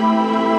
Bye.